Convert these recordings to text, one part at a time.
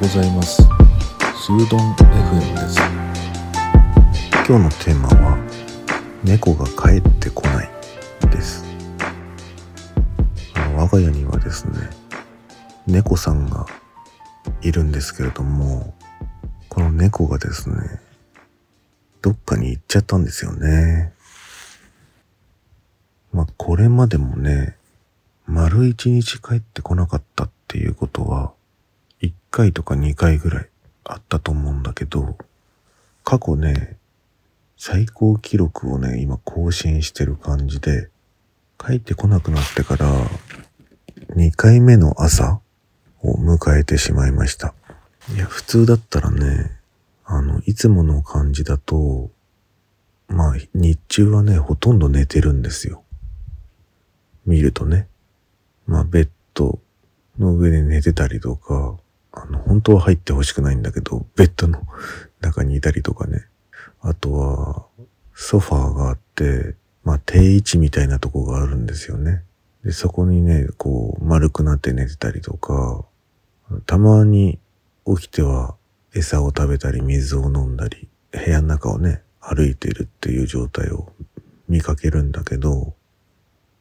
ございます。スードン FM です。今日のテーマは猫が帰ってこないです。あの我が家にはですね猫さんがいるんですけれどもこの猫がですねどっかに行っちゃったんですよね。まあこれまでもね丸一日帰ってこなかったっていうことは1回とか2回ぐらいあったと思うんだけど過去ね最高記録をね、今更新してる感じで、帰ってこなくなってから、2回目の朝を迎えてしまいました。いや、普通だったらね、あの、いつもの感じだと、まあ、日中はね、ほとんど寝てるんですよ。見るとね。まあ、ベッドの上で寝てたりとか、あの、本当は入ってほしくないんだけど、ベッドの中にいたりとかね。あとは、ソファーがあって、まあ、定位置みたいなとこがあるんですよね。で、そこにね、こう、丸くなって寝てたりとか、たまに起きては餌を食べたり水を飲んだり、部屋の中をね、歩いているっていう状態を見かけるんだけど、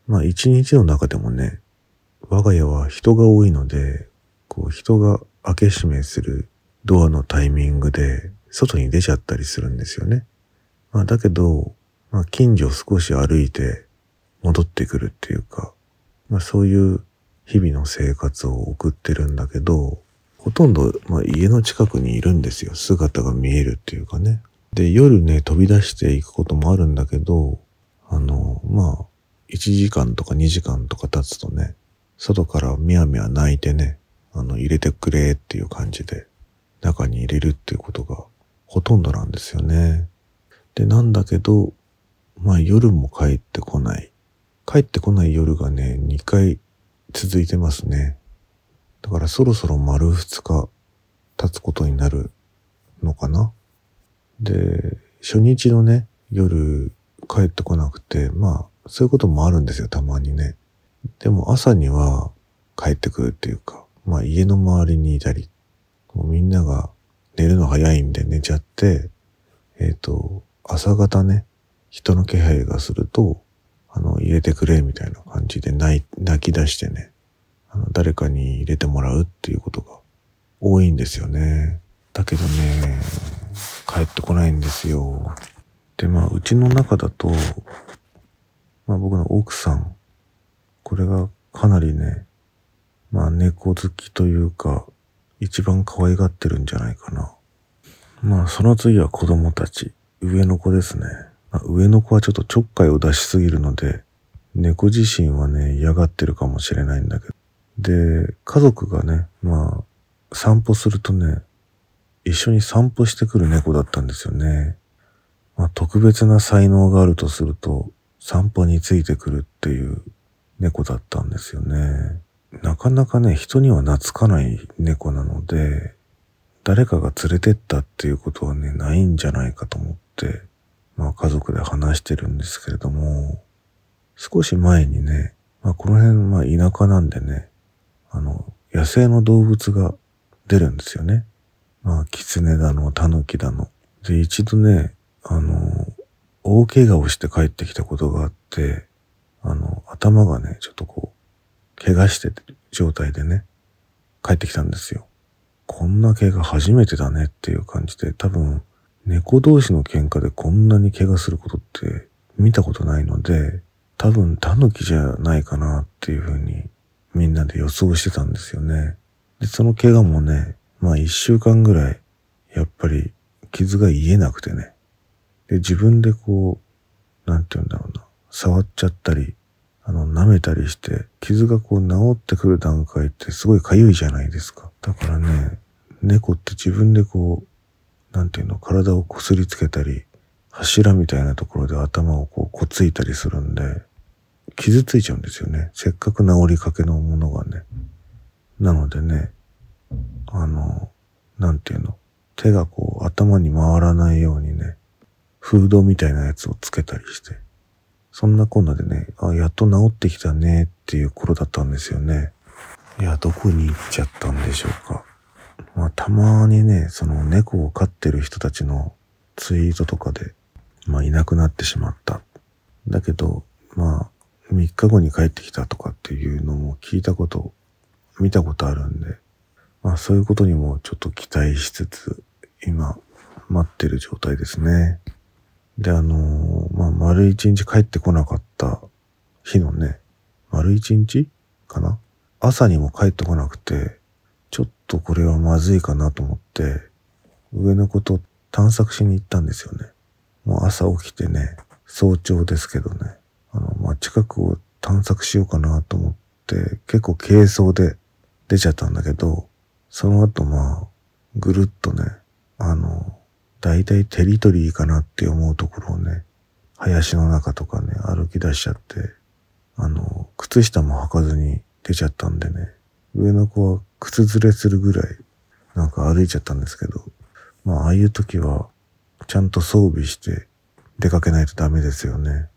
まあ一日の中でもね、我が家は人が多いので、こう人が開け閉めするドアのタイミングで外に出ちゃったりするんですよね。まあだけど、まあ近所を少し歩いて戻ってくるっていうか、まあそういう日々の生活を送ってるんだけど、ほとんど、まあ、家の近くにいるんですよ。姿が見えるっていうかね。で、夜ね、飛び出していくこともあるんだけど、あの、まあ、1時間とか2時間とか経つとね、外からみやみや泣いてね、あの、入れてくれっていう感じで、中に入れるっていうことがほとんどなんですよね。で、なんだけど、まあ夜も帰ってこない。帰ってこない夜がね、2回続いてますね。だからそろそろ丸2日経つことになるのかな。で、初日のね、夜帰ってこなくて、まあそういうこともあるんですよ、たまにね。でも朝には帰ってくるっていうか、まあ家の周りにいたり、もうみんなが寝るの早いんで寝ちゃって、えっ、ー、と、朝方ね、人の気配がすると、あの、入れてくれみたいな感じで泣泣き出してね、あの、誰かに入れてもらうっていうことが多いんですよね。だけどね、帰ってこないんですよ。で、まあ、うちの中だと、まあ僕の奥さん、これがかなりね、まあ猫好きというか、一番可愛がってるんじゃないかな。まあ、その次は子供たち。上の子ですね。まあ、上の子はちょっとちょっかいを出しすぎるので、猫自身はね、嫌がってるかもしれないんだけど。で、家族がね、まあ、散歩するとね、一緒に散歩してくる猫だったんですよね。まあ、特別な才能があるとすると、散歩についてくるっていう猫だったんですよね。なかなかね、人には懐かない猫なので、誰かが連れてったっていうことはね、ないんじゃないかと思って、まあ家族で話してるんですけれども、少し前にね、まあこの辺、まあ田舎なんでね、あの、野生の動物が出るんですよね。まあ、狐だの、狸だの。で、一度ね、あの、大怪我をして帰ってきたことがあって、あの、頭がね、ちょっとこう、怪我してる状態でね、帰ってきたんですよ。こんな怪我初めてだねっていう感じで、多分、猫同士の喧嘩でこんなに怪我することって見たことないので、多分タヌキじゃないかなっていうふうにみんなで予想してたんですよね。で、その怪我もね、まあ一週間ぐらい、やっぱり傷が癒えなくてね。で、自分でこう、なんて言うんだろうな、触っちゃったり、あの、舐めたりして、傷がこう治ってくる段階ってすごい痒いじゃないですか。だからね、猫って自分でこう、なんていうの、体をこすりつけたり、柱みたいなところで頭をこうこついたりするんで、傷ついちゃうんですよね。せっかく治りかけのものがね。なのでね、あの、なんていうの、手がこう頭に回らないようにね、フードみたいなやつをつけたりして、そんなこんなでね、あ、やっと治ってきたねっていう頃だったんですよね。いや、どこに行っちゃったんでしょうか。まあたまにね、その猫を飼ってる人たちのツイートとかで、まあいなくなってしまった。だけど、まあ3日後に帰ってきたとかっていうのも聞いたこと、見たことあるんで、まあそういうことにもちょっと期待しつつ、今待ってる状態ですね。で、あのー、まあ丸一日帰ってこなかった日のね、丸一日かな？朝にも帰ってこなくて、ちょっとこれはまずいかなと思って、上の子と探索しに行ったんですよね。もう朝起きてね、早朝ですけどね、あの、まあ、近くを探索しようかなと思って、結構軽装で出ちゃったんだけど、その後まあ、ぐるっとね、あの、だいたいテリトリーかなって思うところをね、林の中とかね、歩き出しちゃって、あの、靴下も履かずに出ちゃったんでね、上の子は靴ずれするぐらいなんか歩いちゃったんですけど、まあ、ああいう時はちゃんと装備して出かけないとダメですよね。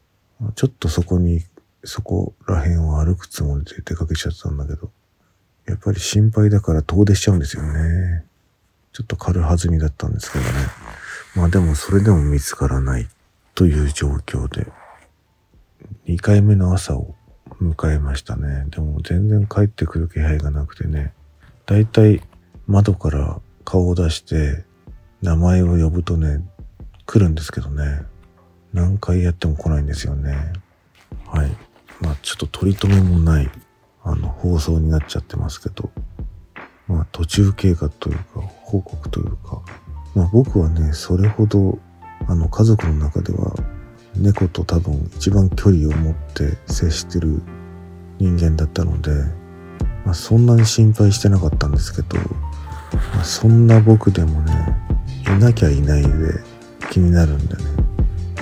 ちょっとそこに、そこら辺を歩くつもりで出かけちゃったんだけど、やっぱり心配だから遠出しちゃうんですよね。ちょっと軽はずみだったんですけどね。まあでもそれでも見つからないという状況で、2回目の朝を迎えましたね。でも全然帰ってくる気配がなくてね。だいたい窓から顔を出して名前を呼ぶとね、来るんですけどね。何回やっても来ないんですよね。はい。まあちょっと取り留めもない、あの、放送になっちゃってますけど、まあ途中経過というか、報告というか、まあ僕はね、それほど、あの、家族の中では、猫と多分一番距離を持って接してる人間だったので、まあ、そんなに心配してなかったんですけど、まあ、そんな僕でもね、いなきゃいないで気になるんでね、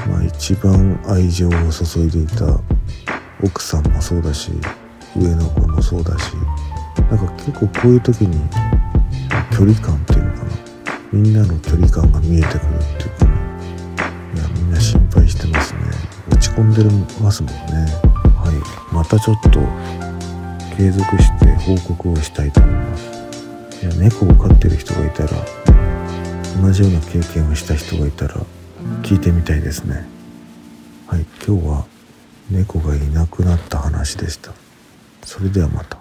まあ一番愛情を注いでいた奥さんもそうだし、上の子もそうだし、なんか結構こういう時に距離感、みんなの距離感が見えてくるっていうかね、いやみんな心配してますね。落ち込んでますもんね。はい、またちょっと継続して報告をしたいと思います。いや猫を飼ってる人がいたら同じような経験をした人がいたら聞いてみたいですね。はい。今日は猫がいなくなった話でした。それではまた。